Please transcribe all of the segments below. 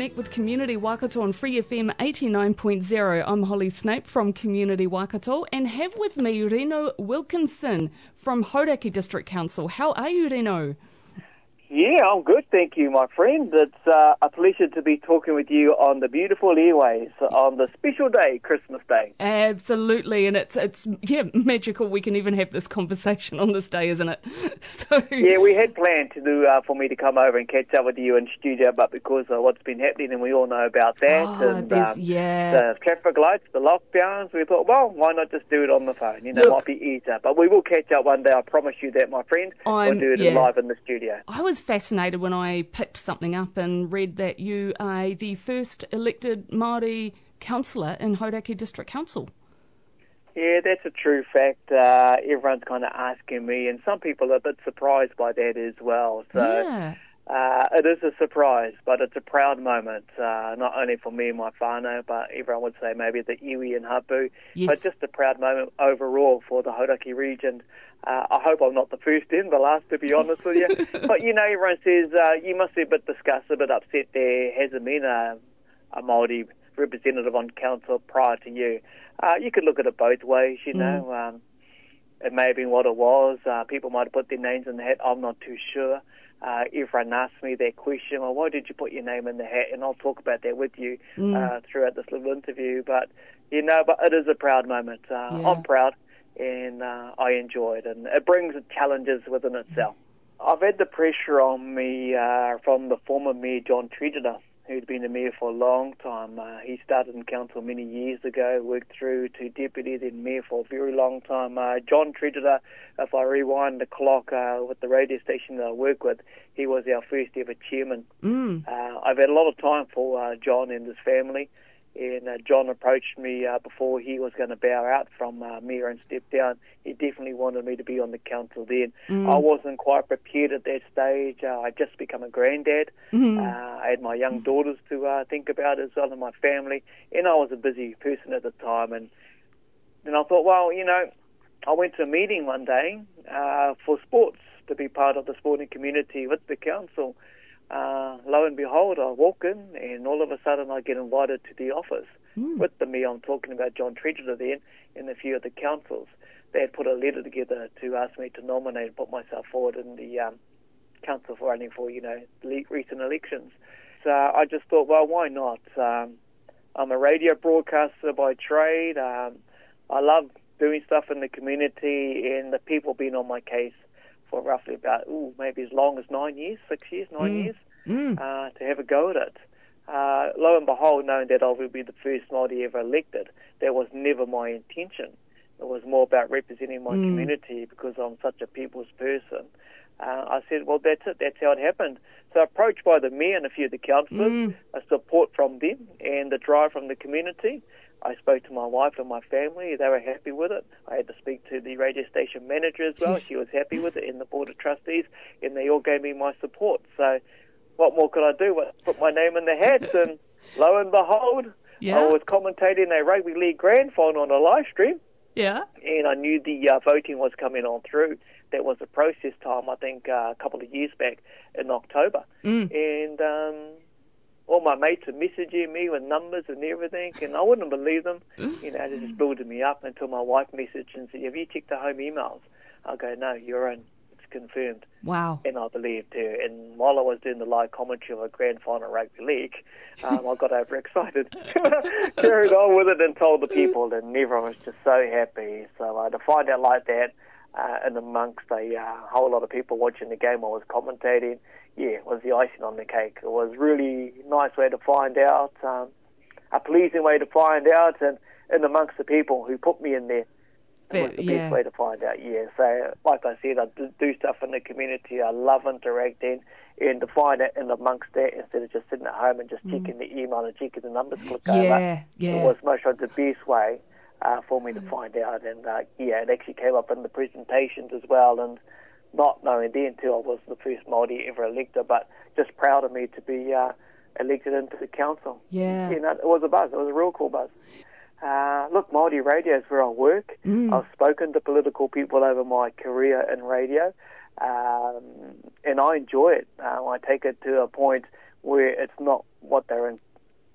Connect with Community Waikato on Free FM 89.0. I'm Holly Snape from Community Waikato and have with me Reno Wilkinson from Hauraki District Council. How are you, Reno? Yeah, I'm good, thank you, my friend. It's uh, a pleasure to be talking with you on the beautiful airways on the special day, Christmas Day. Absolutely, and it's it's yeah magical. We can even have this conversation on this day, isn't it? So yeah, we had planned to do uh, for me to come over and catch up with you in studio, but because of what's been happening, and we all know about that, oh, and um, yeah, the traffic lights, the lockdowns, we thought, well, why not just do it on the phone? You know, Look, it might be easier. But we will catch up one day. I promise you that, my friend. I'm, we'll do it yeah. live in the studio. I was fascinated when I picked something up and read that you are the first elected Māori councillor in Hauraki District Council. Yeah, that's a true fact. Uh, everyone's kind of asking me, and some people are a bit surprised by that as well. So yeah. Uh, it is a surprise, but it's a proud moment, uh, not only for me and my whānau, but everyone would say maybe the iwi and hapu, yes. but just a proud moment overall for the Hauraki region. Uh, I hope I'm not the first in, the last, to be honest with you. but you know, everyone says uh, you must be a bit disgusted, a bit upset. There hasn't been a, a Maori representative on council prior to you. Uh, you could look at it both ways. You know, Mm. um, it may have been what it was. Uh, people might have put their names in the hat. I'm not too sure. Uh, everyone asked me that question. Well, why did you put your name in the hat? And I'll talk about that with you Mm. uh, throughout this little interview. But you know, but it is a proud moment. Uh, Yeah. I'm proud and uh, I enjoy it, and it brings challenges within itself. I've had the pressure on me uh, from the former mayor John Tregidga, who'd been the mayor for a long time. Uh, he started in council many years ago, worked through to deputy, then mayor for a very long time. Uh, John Tregidga, if I rewind the clock uh, with the radio station that I work with, he was our first ever chairman. Mm. Uh, I've had a lot of time for uh, John and his family, and uh, John approached me uh, before he was going to bow out from uh, mayor and step down. He definitely wanted me to be on the council then. Mm. I wasn't quite prepared at that stage. Uh, I'd just become a granddad. Uh, I had my young daughters to uh, think about as well and my family, and I was a busy person at the time. And then I thought, well, you know, I went to a meeting one day uh, for sports to be part of the sporting community with the council. Uh, lo and behold, I walk in, and all of a sudden I get invited to the office Mm. with the me. I'm talking about John Tregidga then and a few of the councils. They had put a letter together to ask me to nominate and put myself forward in the um, council for running for, you know, le- recent elections. So I just thought, well, why not? Um, I'm a radio broadcaster by trade. Um, I love doing stuff in the community, and the people being on my case for roughly about, ooh, maybe as long as nine years, six years, nine Mm. years, Mm. uh, to have a go at it. Uh, lo and behold, knowing that I will be the first Māori ever elected, that was never my intention. It was more about representing my Mm. community because I'm such a people's person. Uh, I said, well, that's it. That's how it happened. So approached by the mayor and a few of the councillors, Mm. a support from them and the drive from the community. I spoke to my wife and my family. They were happy with it. I had to speak to the radio station manager as well. She was happy with it, and the board of trustees, and they all gave me my support. So, what more could I do? Put my name in the hat, and lo and behold, Yeah. I was commentating a rugby league grand final on a live stream Yeah. and I knew the uh, voting was coming on through. That was the process time, I think, uh, a couple of years back in October. Mm. And um, all my mates were messaging me with numbers and everything, and I wouldn't believe them. You know, they just building me up until my wife messaged and said, "Have you checked the home emails?" I go, "No, you're in. It's confirmed." Wow. And I believed her. And while I was doing the live commentary of a grand final rugby league, um, I got overexcited. Carried on with it and told the people, and everyone was just so happy. So uh, to find out like that, uh, and amongst a uh, whole lot of people watching the game I was commentating, yeah, it was the icing on the cake. It was really nice way to find out, um, a pleasing way to find out, and, and amongst the people who put me in there. It was the yeah. best way to find out, yeah. So, like I said, I do- stuff in the community. I love interacting. and to find it in amongst that instead of just sitting at home and just checking the email and checking the numbers click Yeah, over. yeah. It was most of the best way uh, for me to find out. And uh, yeah, it actually came up in the presentations as well. And not knowing then until I was the first Māori ever elected, but just proud of me to be uh, elected into the council. Yeah. You know, it was a buzz. It was a real cool buzz. Uh, look, Māori radio is where I work. I've spoken to political people over my career in radio, um, and I enjoy it. Uh, I take it to a point where it's not what they're in,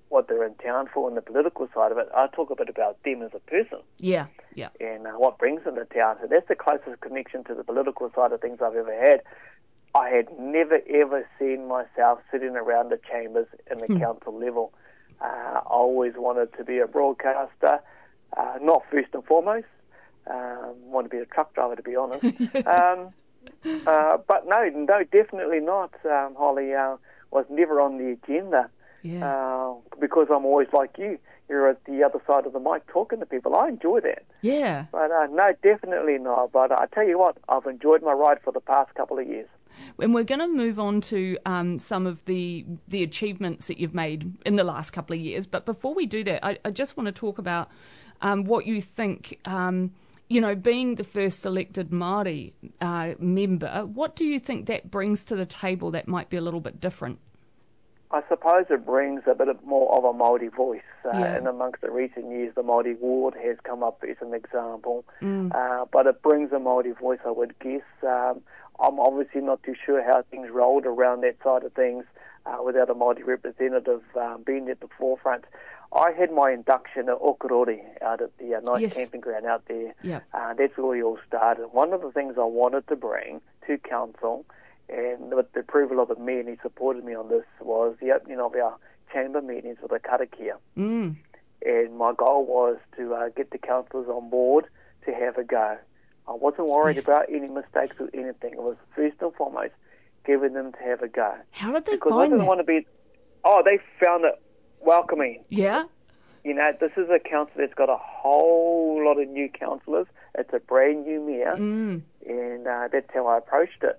what they're in town for and the political side of it. I talk a bit about them as a person Yeah, yeah. and uh, what brings them to town. So that's the closest connection to the political side of things I've ever had. I had never ever seen myself sitting around the chambers in the council level. Uh, I always wanted to be a broadcaster, uh, not first and foremost. Um, want to be a truck driver, to be honest. um, uh, but no, no, definitely not. Um, Holly uh, was never on the agenda Yeah. uh, because I'm always like you. You're at the other side of the mic talking to people. I enjoy that. yeah. But uh, no, definitely not. But I tell you what, I've enjoyed my ride for the past couple of years. And we're going to move on to um, some of the the achievements that you've made in the last couple of years. But before we do that, I, I just want to talk about um, what you think. Um, you know, being the first elected Māori uh, member, what do you think that brings to the table that might be a little bit different? I suppose it brings a bit of more of a Māori voice. Uh, Yeah. And amongst the recent years, the Māori ward has come up as an example. Mm. Uh, but it brings a Māori voice, I would guess. Um, I'm obviously not too sure how things rolled around that side of things uh, without a Māori representative um, being at the forefront. I had my induction at Okorori out at the uh, nice Yes. camping ground out there. Yep. Uh, that's where we all started. One of the things I wanted to bring to council, and with the approval of the mayor, and he supported me on this, was the opening of our chamber meetings with the karakia. Mm. And my goal was to uh, get the councillors on board to have a go. I wasn't worried Yes. about any mistakes or anything. It was first and foremost giving them to have a go. How did they Because I find didn't that? want to be. Oh, they found it welcoming. Yeah, You know, this is a council that's got a whole lot of new councillors. It's a brand new mayor, mm. and uh, that's how I approached it.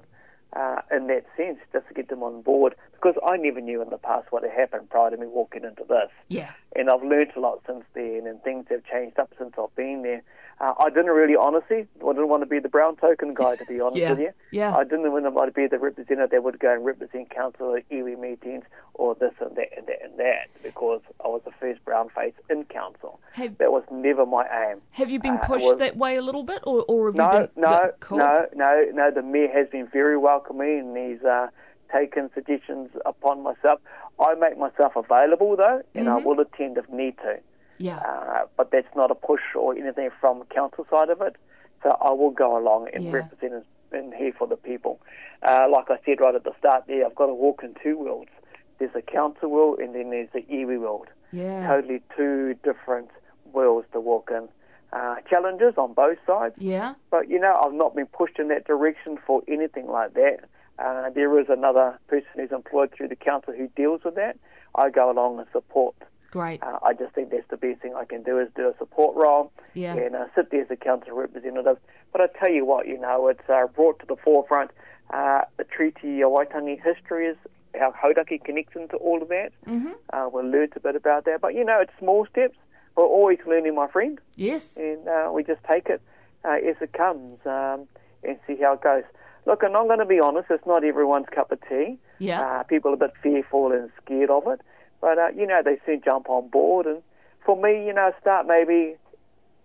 Uh, in that sense, just to get them on board, because I never knew in the past what had happened prior to me walking into this. yeah, And I've learnt a lot since then, and things have changed up since I've been there. Uh, I didn't really, honestly, I didn't want to be the brown token guy, to be honest Yeah, with you. yeah. I didn't want to be the representative that would go and represent council at iwi meetings or this and that and that and that, because I was the first brown face in council. Have- that was never my aim. Have you been Uh, pushed was- that way a little bit, or, or have no, you been? no, cool. no, no, no. The mayor has been very welcoming, and he's uh, taken suggestions upon myself. I make myself available though, and I will attend if need to. Yeah, Uh, but that's not a push or anything from the council side of it. So I will go along and Yeah. represent and here for the people. Uh, like I said right at the start there, I've got to walk in two worlds. There's a council world and then there's the iwi world. yeah, Totally two different worlds to walk in. Uh, challenges on both sides. yeah. But you know, I've not been pushed in that direction for anything like that. Uh, there is another person who's employed through the council who deals with that. I go along and support. Great. Uh, I just think that's the best thing I can do is do a support role Yeah. and uh, sit there as a council representative. But I tell you what, you know, it's uh, brought to the forefront uh, the Treaty of Waitangi history is our Hauraki connection to all of that. Mm-hmm. Uh, we learnt a bit about that. But, you know, it's small steps. We're always learning, my friend Yes. and uh, we just take it uh, as it comes um, and see how it goes. Look, and I'm going to be honest, it's not everyone's cup of tea. Yeah. Uh, people are a bit fearful and scared of it, but uh, you know they soon jump on board. And for me, you know, start maybe,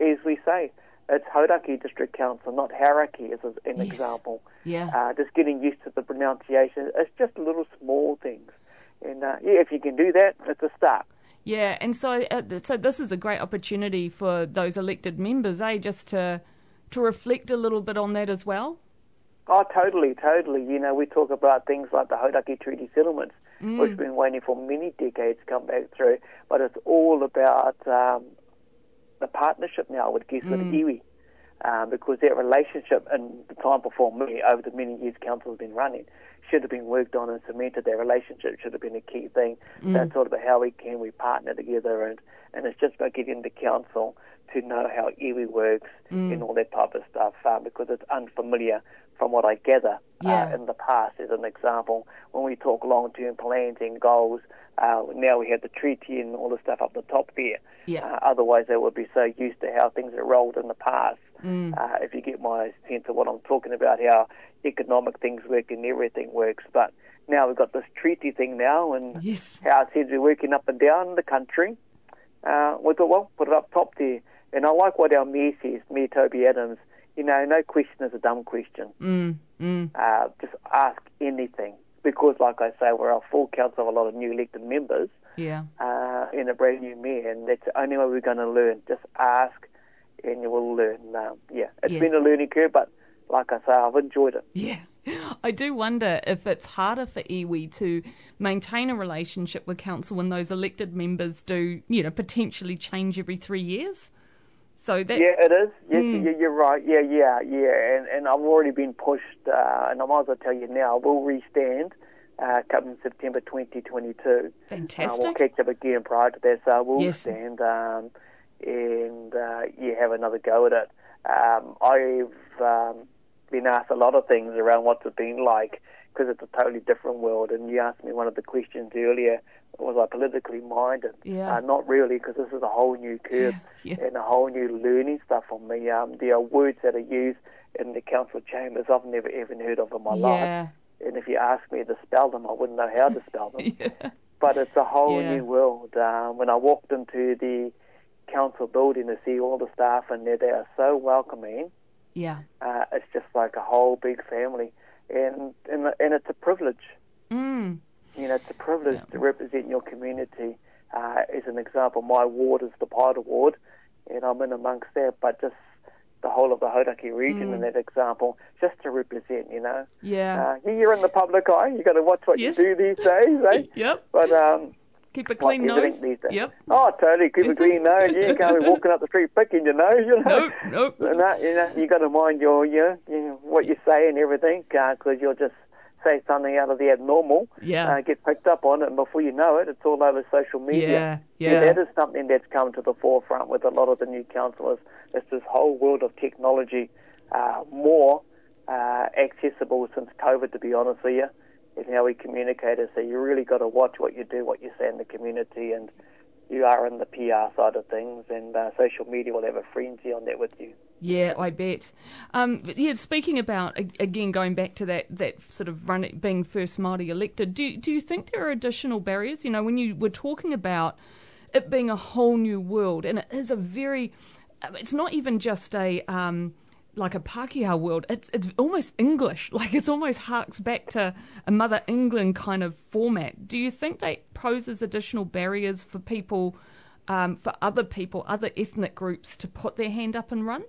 as we say, it's Hauraki District Council, not Haraki, as an Yes. example. Yeah. Uh, just getting used to the pronunciation. It's just little small things, and uh, yeah, if you can do that, it's a start. Yeah, and so uh, so this is a great opportunity for those elected members, eh, just to to reflect a little bit on that as well. Oh, totally, totally. You know, we talk about things like the Hauraki Treaty settlements, which have been waiting for many decades to come back through, but it's all about um, the partnership now, I would guess, with iwi. Um, because that relationship in the time before me, over the many years council has been running, should have been worked on and cemented. That relationship should have been a key thing. So it's sort of how we can we partner together, and, and it's just about getting the council to know how iwi works and all that type of stuff, um, because it's unfamiliar from what I gather Yeah. uh, in the past, as an example, when we talk long-term plans and goals, uh, now we have the treaty and all the stuff up the top there. Yeah. Uh, otherwise, they would be so used to how things are rolled in the past. Mm. Uh, if you get my sense of what I'm talking about, how economic things work and everything works. But now we've got this treaty thing now, and Yes. how it seems be working up and down the country. Uh, we thought, well, put it up top there. And I like what our mayor says, Mayor Toby Adams. You know, no question is a dumb question. Mm, mm, Uh, just ask anything. Because, like I say, we're a full council of a lot of new elected members yeah. uh, in a brand new mayor, and that's the only way we're going to learn. Just ask, and you will learn. Um, yeah, it's Yeah. been a learning curve, but like I say, I've enjoyed it. Yeah. I do wonder if it's harder for iwi to maintain a relationship with council when those elected members do, you know, potentially change every three years. So that Yeah, it is. Yes, Mm. yeah, you're right. Yeah, yeah, yeah. And and I've already been pushed, uh, and I might as well tell you now, we'll restand uh, come September 2022. Uh, we'll catch up again prior to that, so we'll Yes. stand um, and uh, yeah, have another go at it. Um, I've um, been asked a lot of things around what's it been like because it's a totally different world. And you asked me one of the questions earlier: was I politically minded? Yeah. Uh, not really, because this is a whole new curve Yeah. and a whole new learning stuff for me. Um, there are words that are used in the council chambers I've never even heard of in my life. yeah. And if you ask me to spell them, I wouldn't know how to spell them yeah. but it's a whole Yeah. new world. Um, when I walked into the council building to see all the staff in there, they are so welcoming. Yeah. Uh, it's just like a whole big family, and and and it's a privilege. Mm. You know, it's a privilege Yeah. to represent your community. Uh, as an example, my ward is the Paeroa ward, and I'm in amongst that. But just the whole of the Hauraki region Mm. in that example, just to represent. You know, Yeah. uh, you're in the public eye. You've got to watch what Yes. you do these days, eh? Yep. But um, Keep a clean nose. these days. Yep. Oh, totally. Keep a clean nose. You can't be walking up the street picking your nose, you know. Nope. Nope. That, you know, you got to mind your, your, you know, what you say and everything, because you're just say something out of the abnormal, Yeah. uh, get picked up on it, and before you know it, it's all over social media. Yeah, yeah. that is something that's come to the forefront with a lot of the new councillors. It's this whole world of technology, uh, more uh, accessible since COVID, to be honest with you, and how we communicate. So you really got to watch what you do, what you say in the community, and you are in the PR side of things, and uh, social media will have a frenzy on that with you. Yeah, I bet. Um, yeah, speaking about again going back to that that sort of run being first Māori elected, do do you think there are additional barriers? You know, when you were talking about it being a whole new world, and it is a very, um, it's not even just a um, like a Pākehā world. It's it's almost English. Like it's almost harks back to a Mother England kind of format. Do you think that poses additional barriers for people? Um, for other people, other ethnic groups to put their hand up and run?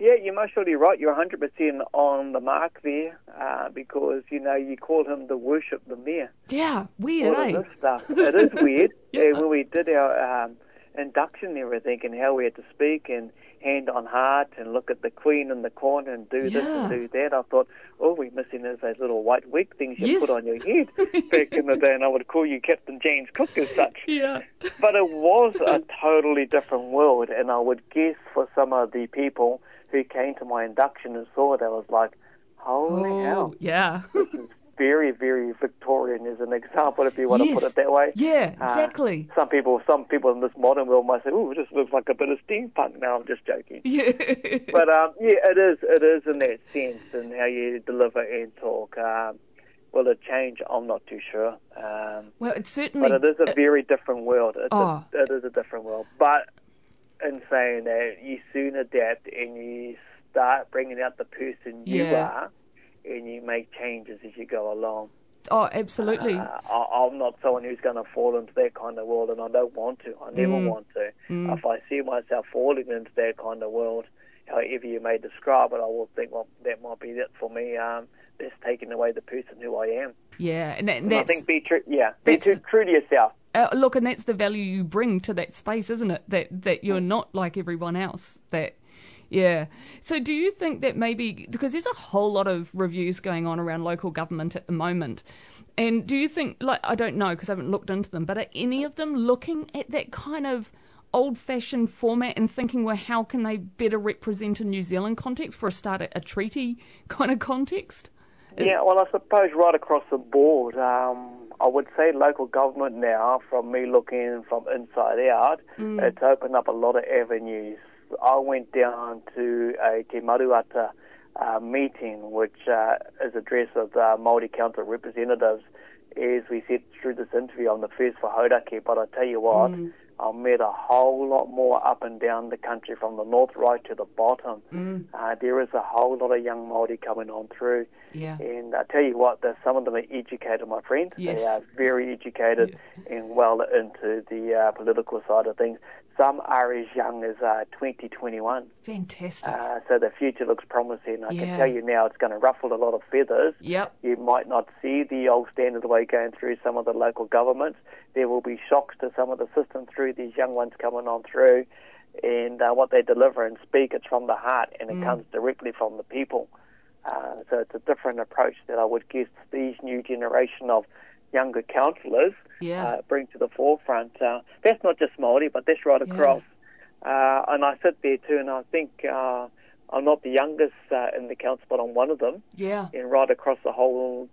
Yeah, you're most surely right. You're 100% on the mark there uh, because, you know, you call him the worship the mayor. Yeah, weird, all eh? this stuff. It is weird. Yeah. When we did our um, induction and everything and how we had to speak and hand on heart and look at the queen in the corner and do this and do that, I thought, oh, we're missing those, those little white wig things you Yes. put on your head back in the day. And I would call you Captain James Cook as such. Yeah. But it was a totally different world, and I would guess for some of the people who came to my induction and saw it, I was like, holy Oh, hell. yeah. Very, very Victorian is an example, if you want to put it that way. Yeah, Uh, exactly. some people, some people in this modern world might say, "Oh, it just looks like a bit of steampunk." Now I'm just joking. Yeah. But um, yeah, it is. It is in that sense, and how you deliver and talk. Um, will it change? I'm not too sure. Um, well, it's certainly. but it is a very different world. It's Oh. a, it is a different world. But in saying that, you soon adapt and you start bringing out the person you Yeah. are, and you make changes as you go along. oh, absolutely. Uh, I, I'm not someone who's going to fall into that kind of world, and I don't want to. I never Mm. want to. If I see myself falling into that kind of world, however you may describe it, I will think, well, that might be it for me. Um, that's taking away the person who I am. yeah, and, that, and I think be true. Yeah, be too true to yourself. Uh, look, and that's the value you bring to that space, isn't it? That that you're not like everyone else. That, yeah. So, do you think that maybe because there's a whole lot of reviews going on around local government at the moment, and do you think like I don't know because I haven't looked into them, but are any of them looking at that kind of old fashioned format and thinking, well, how can they better represent a New Zealand context for a start, a, a treaty kind of context? Yeah, well, I suppose right across the board, um, I would say local government now, from me looking from inside out, mm. it's opened up a lot of avenues. I went down to a Te Maruata uh, meeting, which uh, is addressed of uh, Māori Council representatives, as we said through this interview, I'm the first for Hauraki, but I tell you what, mm. I met a whole lot more up and down the country from the north right to the bottom. Mm. Uh, there is a whole lot of young Māori coming on through. Yeah. And I tell you what, some of them are educated, my friend. Yes. They are very educated yeah. and well into the uh, political side of things. Some are as young as uh, 2021. Fantastic. Uh, so the future looks promising. I yeah. can tell you now it's going to ruffle a lot of feathers. Yep. You might not see the old standard way going through some of the local governments. There will be shocks to some of the system through these young ones coming on through. And uh, what they deliver and speak, it's from the heart and it mm. comes directly from the people. Uh, so it's a different approach that I would guess these new generation of younger councillors yeah. uh, bring to the forefront. Uh, that's not just Māori, but that's right across. Yeah. Uh, and I sit there too, and I think uh, I'm not the youngest uh, in the council, but I'm one of them. Yeah. And right across the whole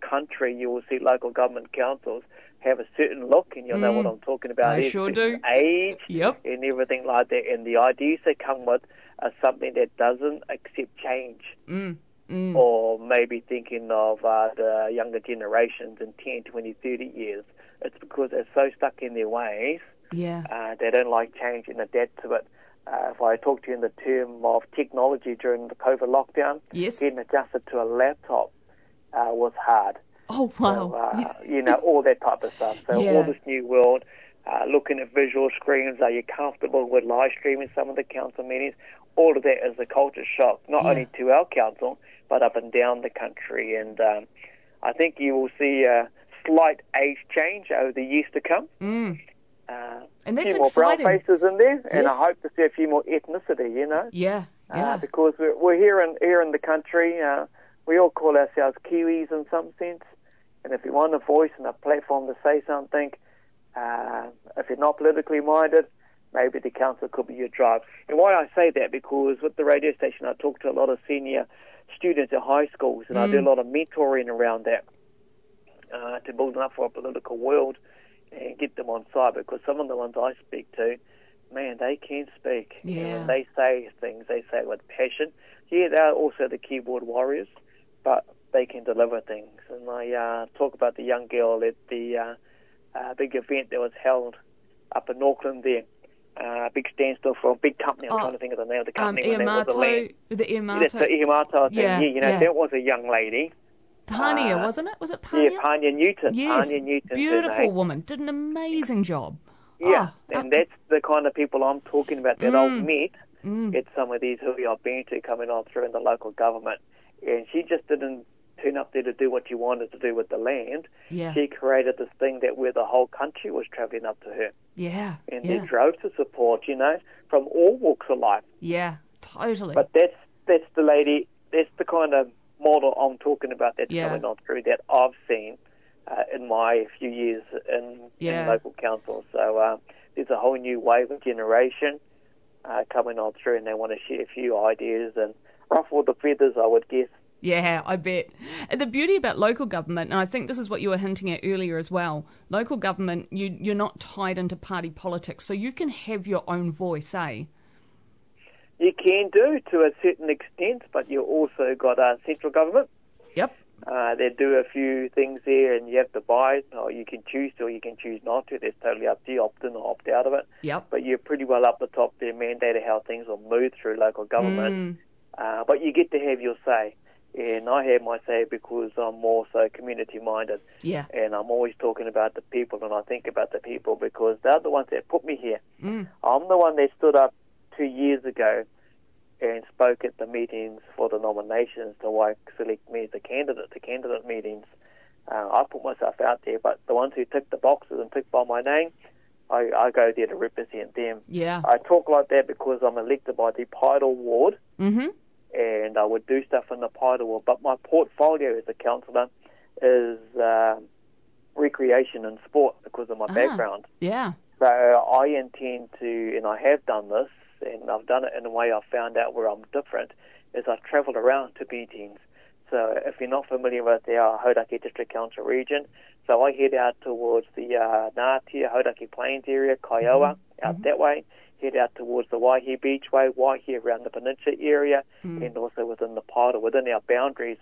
country, you will see local government councils have a certain look, and you'll mm. know what mm. I'm talking about. I sure do. Age yep. and everything like that. And the ideas they come with are something that doesn't accept change. Mm. Mm. Or maybe thinking of uh, the younger generations in 10, 20, 30 years. It's because they're so stuck in their ways. Yeah. Uh, they don't like change and adapt to it. Uh, if I talk to you in the term of technology during the COVID lockdown, yes. getting adjusted to a laptop uh, was hard. Oh wow! Uh, you know all that type of stuff. So yeah. all this new world, uh, looking at visual screens. Are you comfortable with live streaming some of the council meetings? All of that is a culture shock, not yeah. only to our council but up and down the country. And um, I think you will see a slight age change over the years to come. Mm. Uh, and that's a few more exciting. brown faces in there, and yes. I hope to see a few more ethnicity. You know, yeah, yeah. Uh, because we're, we're here in here in the country. Uh, we all call ourselves Kiwis in some sense. And if you want a voice and a platform to say something, uh, if you're not politically minded, maybe the council could be your drive. And why I say that, because with the radio station, I talk to a lot of senior students at high schools, and mm. I do a mm. lot of mentoring around that uh, to build them up for a political world and get them on side, because some of the ones I speak to, man, they can speak. Yeah. And they say things, they say it with passion. Yeah, they're also the keyboard warriors, but they can deliver things. And I uh, talk about the young girl at the uh, uh, big event that was held up in Auckland there. Uh, big standstill for a big company. I'm oh, trying to think of the name of the company. Um, Ihumātao, the, the Ihumātao. That's the Ihumātao thing. Yeah, yeah, you know, yeah. that was a young lady. Pania, Uh, wasn't it? Was it Pania? Yeah, Pania Newton. Yes, Pania Newton. beautiful woman. Did an amazing job. Yeah, Oh, and that's the kind of people I'm talking about that Mm. I've met mm, at some of these who I've been to coming on through in the local government. And she just didn't turn up there to do what you wanted to do with the land. yeah, She created this thing that where the whole country was travelling up to her. yeah, And yeah, they drove to support, you know, from all walks of life. yeah, totally. But that's that's the lady, that's the kind of model I'm talking about that's Yeah. coming on through that I've seen uh, in my few years in, Yeah. in local council. So uh, there's a whole new wave of generation uh, coming on through, and they want to share a few ideas and ruffle the feathers, I would guess. Yeah, I bet. The beauty about local government, and I think this is what you were hinting at earlier as well. Local government, you you're not tied into party politics, so you can have your own voice, eh? You can do to a certain extent, but you also got a central government. Yep. Uh, they do a few things there, and you have to buy it, or you can choose to, or you can choose not to. That's totally up to you, opt in or opt out of it. Yep. But you're pretty well up the top there, mandated how things will move through local government. Mm, Uh, but you get to have your say. And I have my say because I'm more so community minded. yeah. And I'm always talking about the people, and I think about the people because they're the ones that put me here. Mm, I'm the one that stood up two years ago and spoke at the meetings for the nominations to like select me as a candidate to candidate meetings. Uh, I put myself out there, but the ones who tick the boxes and tick by my name, I, I go there to represent them. yeah. I talk like that because I'm elected by the Paeroa ward Mm-hmm. And I would do stuff in the ward, but my portfolio as a counsellor is uh, recreation and sport because of my Ah. background. Yeah. So I intend to, and I have done this, and I've done it in a way I've found out where I'm different, is I've travelled around to meetings. So if you're not familiar with our Hauraki District Council region, so I head out towards the uh, Ngatea, Hauraki Plains area, Kaiowa, mm-hmm. out mm-hmm. that way, head out towards the Waihi Beachway, Waihi around the Peninsula area, mm. and also within the or within our boundaries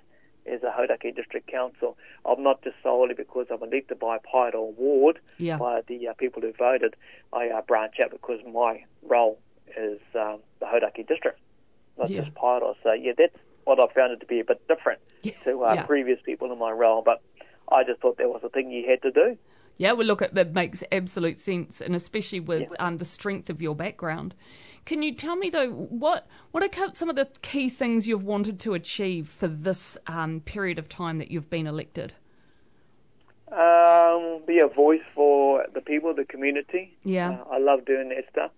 as a Hauraki District Council. I'm not just solely because I'm elected by Paeroa Ward yeah. by the uh, people who voted. I uh, branch out because my role is um, the Hauraki District, not yeah. just Paeroa. So yeah, that's what I found it to be a bit different yeah. to uh, previous people in my role. But I just thought that was a thing you had to do. Yeah, well, look, at that makes absolute sense, and especially with yeah. um, the strength of your background. Can you tell me though what what are some of the key things you've wanted to achieve for this um, period of time that you've been elected? Um, be a voice for the people, the community. Yeah, uh, I love doing that stuff.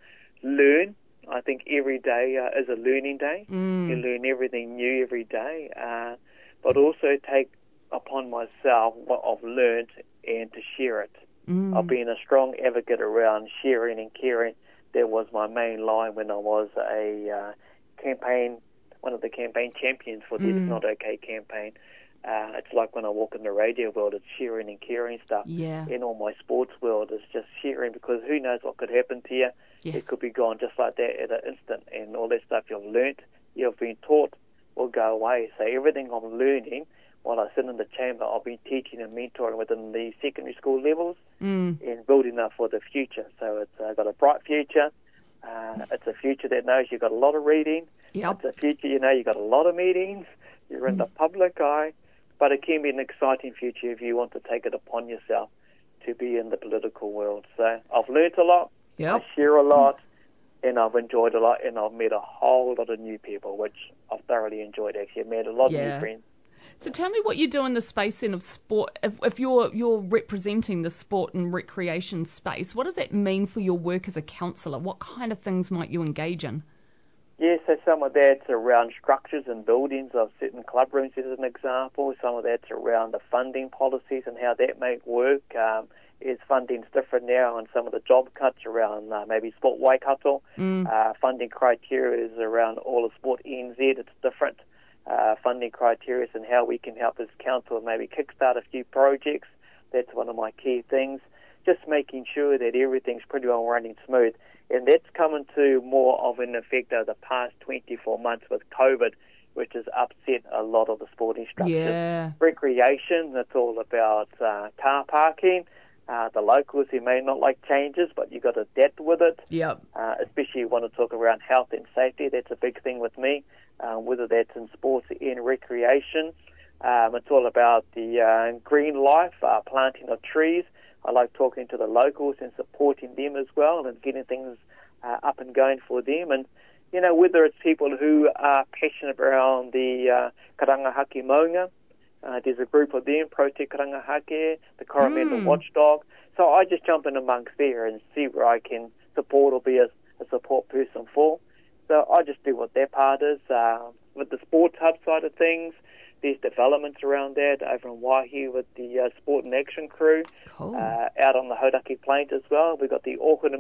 Learn. I think every day uh, is a learning day. Mm. You learn everything new every day, uh, but also take upon myself what I've learned and to share it. Mm. I've been a strong advocate around sharing and caring that was my main line when I was a uh, campaign, one of the campaign champions for the mm. It's Not Okay campaign. Uh, it's like when I walk in the radio world, it's sharing and caring stuff. Yeah. In all my sports world, it's just sharing because who knows what could happen to you. Yes. It could be gone just like that at an instant, and all that stuff you've learnt, you've been taught, will go away. So everything I'm learning while I sit in the chamber, I'll be teaching and mentoring within the secondary school levels mm. and building up for the future. So it's uh, got a bright future. Uh, it's a future that knows you've got a lot of reading. Yep. It's a future you know you've got a lot of meetings. You're in mm. the public eye, but it can be an exciting future if you want to take it upon yourself to be in the political world. So I've learnt a lot. Yep. I share a lot. And I've enjoyed a lot, and I've met a whole lot of new people, which I've thoroughly enjoyed. Actually, I've made a lot yeah. of new friends. So tell me what you do in the space then of sport. If, if, you're you're representing the sport and recreation space, what does that mean for your work as a counsellor? What kind of things might you engage in? Yes, yeah, so some of that's around structures and buildings of certain club rooms, as an example. Some of that's around the funding policies and how that may work. Um, is funding's different now and some of the job cuts around uh, maybe Sport Waikato. Mm. Uh, funding criteria is around all of Sport NZ. It's different uh, funding criteria and how we can help as council and maybe kickstart a few projects. That's one of my key things. Just making sure that everything's pretty well running smooth. And that's coming to more of an effect over the past 24 months with COVID, which has upset a lot of the sporting structures. Yeah. Recreation, that's all about uh, car parking. Uh, the locals who may not like changes, but you've got to adapt with it. Yep. Uh, especially you want to talk around health and safety. That's a big thing with me uh, whether that's in sports or in recreation. Um, it's all about the uh, green life, uh, planting of trees. I like talking to the locals and supporting them as well and getting things uh, up and going for them. And, you know, whether it's people who are passionate around the uh, Karangahake Maunga, uh, there's a group of them, Protect Karangahake, the Coromandel mm. Watchdog. So I just jump in amongst there and see where I can support or be a, a support person for. So I just do what their part is. Uh, with the sports hub side of things, there's developments around that over in Waihi with the uh, Sport and Action crew. Cool. Uh, out on the Hauraki Plains as well. We've got the Auckland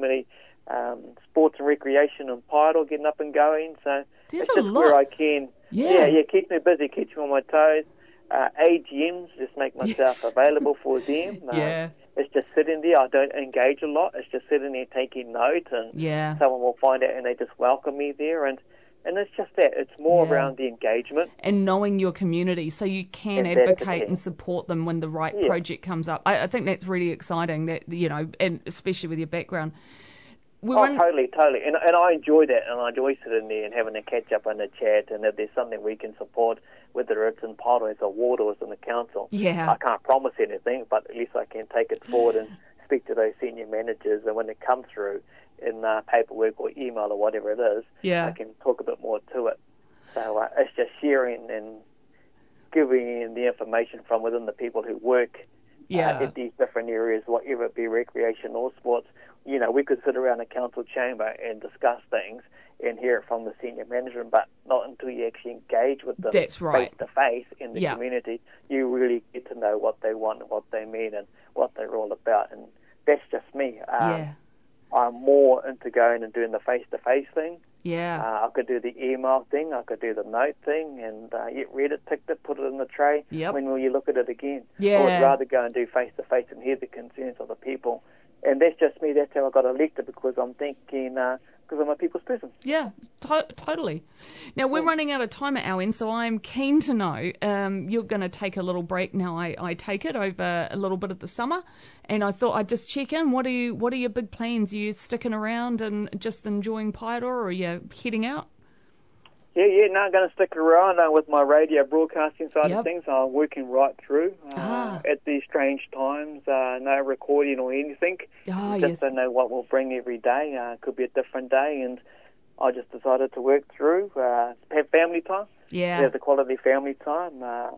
um, Sports and Recreation and Paeroa getting up and going. So There's it's just lot. where I can. Yeah. yeah, yeah, keep me busy, keep me on my toes. Uh, AGMs, just make myself Yes. available for them. Um, Yeah. It's just sitting there. I don't engage a lot. It's just sitting there taking note, and Yeah. someone will find it and they just welcome me there. And and it's just that. It's more Yeah. around the engagement. and knowing your community so you can advocate and support them when the right Yeah. project comes up. I, I think that's really exciting that you know, and especially with your background. We Oh, totally, totally. And, and I enjoy that, and I enjoy sitting there and having a catch up and a chat. And if there's something we can support, whether it's in Paeroa as a ward or as in the council, Yeah. I can't promise anything, but at least I can take it forward and speak to those senior managers. And when they come through in uh, paperwork or email or whatever it is, Yeah. I can talk a bit more to it. So uh, it's just sharing and giving the information from within the people who work Yeah. uh, at these different areas, whatever it be recreation or sports. You know, we could sit around a council chamber and discuss things and hear it from the senior management, but not until you actually engage with them That's right. face to face in the Yeah. community, you really get to know what they want and what they mean and what they're all about. And that's just me. Um, yeah. I'm more into going and doing the face-to-face thing. Yeah. Uh, I could do the email thing, I could do the note thing, and uh, you read it, tick it, put it in the tray. Yep. When will you look at it again? Yeah. I would rather go and do face-to-face and hear the concerns of the people. And that's just me. That's how I got elected because I'm thinking, because I'm a people's person. Yeah, to- totally. Now we're running out of time at our end, so I'm keen to know. Um, you're going to take a little break now. I, I take it over a little bit of the summer, and I thought I'd just check in. What are you What are your big plans? Are you sticking around and just enjoying Paeroa, or are you heading out? Yeah, yeah, no, I'm going to stick around uh, with my radio broadcasting side Yep. of things. I'm working right through uh, Ah. at these strange times. Uh, no recording or anything. Ah, just yes. don't know what will bring every day. Uh, could be a different day, and I just decided to work through, uh, have family time, Yeah. have the quality family time. Uh,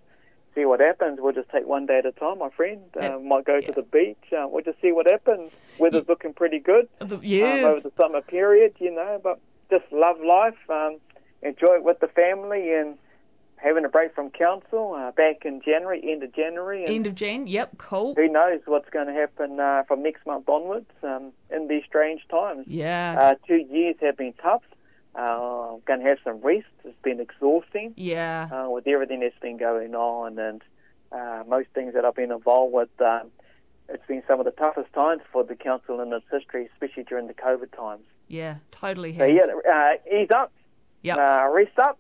see what happens. We'll just take one day at a time, my friend. Uh, might go Yeah. to the beach. Uh, we'll just see what happens. Weather's looking pretty good The- um, over the summer period, you know, but just love life, um, enjoy it with the family, and having a break from council uh, back in January, end of January. End of Jan. Yep. Cool. who knows what's going to happen uh, from next month onwards um, in these strange times. Yeah. Uh, two years have been tough. Uh, going to have some rest. It's been exhausting yeah. uh, with everything that's been going on and uh, most things that I've been involved with. Um, it's been some of the toughest times for the council in its history, especially during the COVID times. Yeah. Totally So yeah, uh, ease up, Yep. uh, rest up.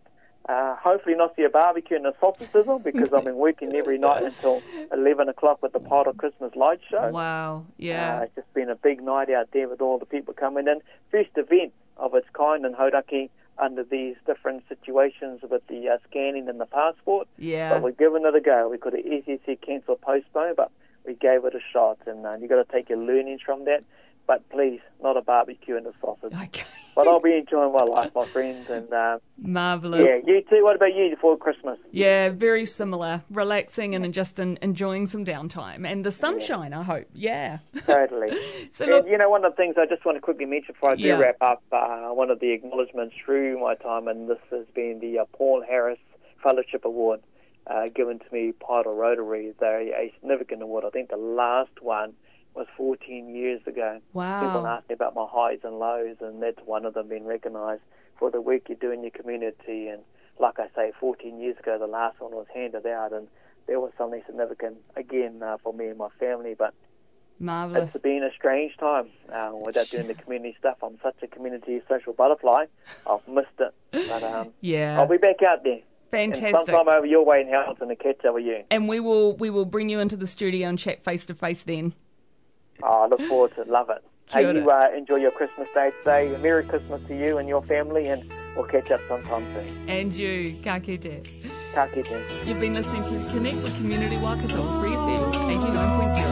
Uh, hopefully not see a barbecue and a sausage sizzle because I've been working every night until 11 o'clock with the Part of Christmas light show. wow. Yeah. Uh, it's just been a big night out there with all the people coming in. First event of its kind in Hauraki under these different situations with the uh, scanning and the passport. yeah. But we've given it a go. We could have easily said cancel, postpone, but we gave it a shot. And uh, you've got to take your learnings from that. But please, not a barbecue and a sausage. okay. But I'll be enjoying my life, my friends. And uh, Marvelous. yeah, you too. What about you before Christmas? Yeah, very similar. Relaxing and just en- enjoying some downtime and the sunshine. I hope. Yeah. Totally. So and, look, you know, one of the things I just want to quickly mention before I do Yeah. wrap up, uh, one of the acknowledgements through my time, and this has been the uh, Paul Harris Fellowship Award uh, given to me by the Rotary. They're a significant award. I think the last one was 14 years ago. Wow. People ask me about my highs and lows, and that's one of them being recognised for the work you do in your community. And like I say, 14 years ago, the last one was handed out, and there was something significant again uh, for me and my family. But Marvelous. it's been a strange time uh, without doing the community stuff. I'm such a community social butterfly. I've missed it, but um, Yeah. I'll be back out there. And Fantastic. sometime over your way in Hamilton to catch up with you. And we will we will bring you into the studio and chat face to face then. Oh, I look forward to it. Love it. Hey, you uh, enjoy your Christmas day today. Merry Christmas to you and your family, and we'll catch up sometime soon. And you, ka kite. Ka kite. You've been listening to Connect with Community Waikato on Free FM 89.0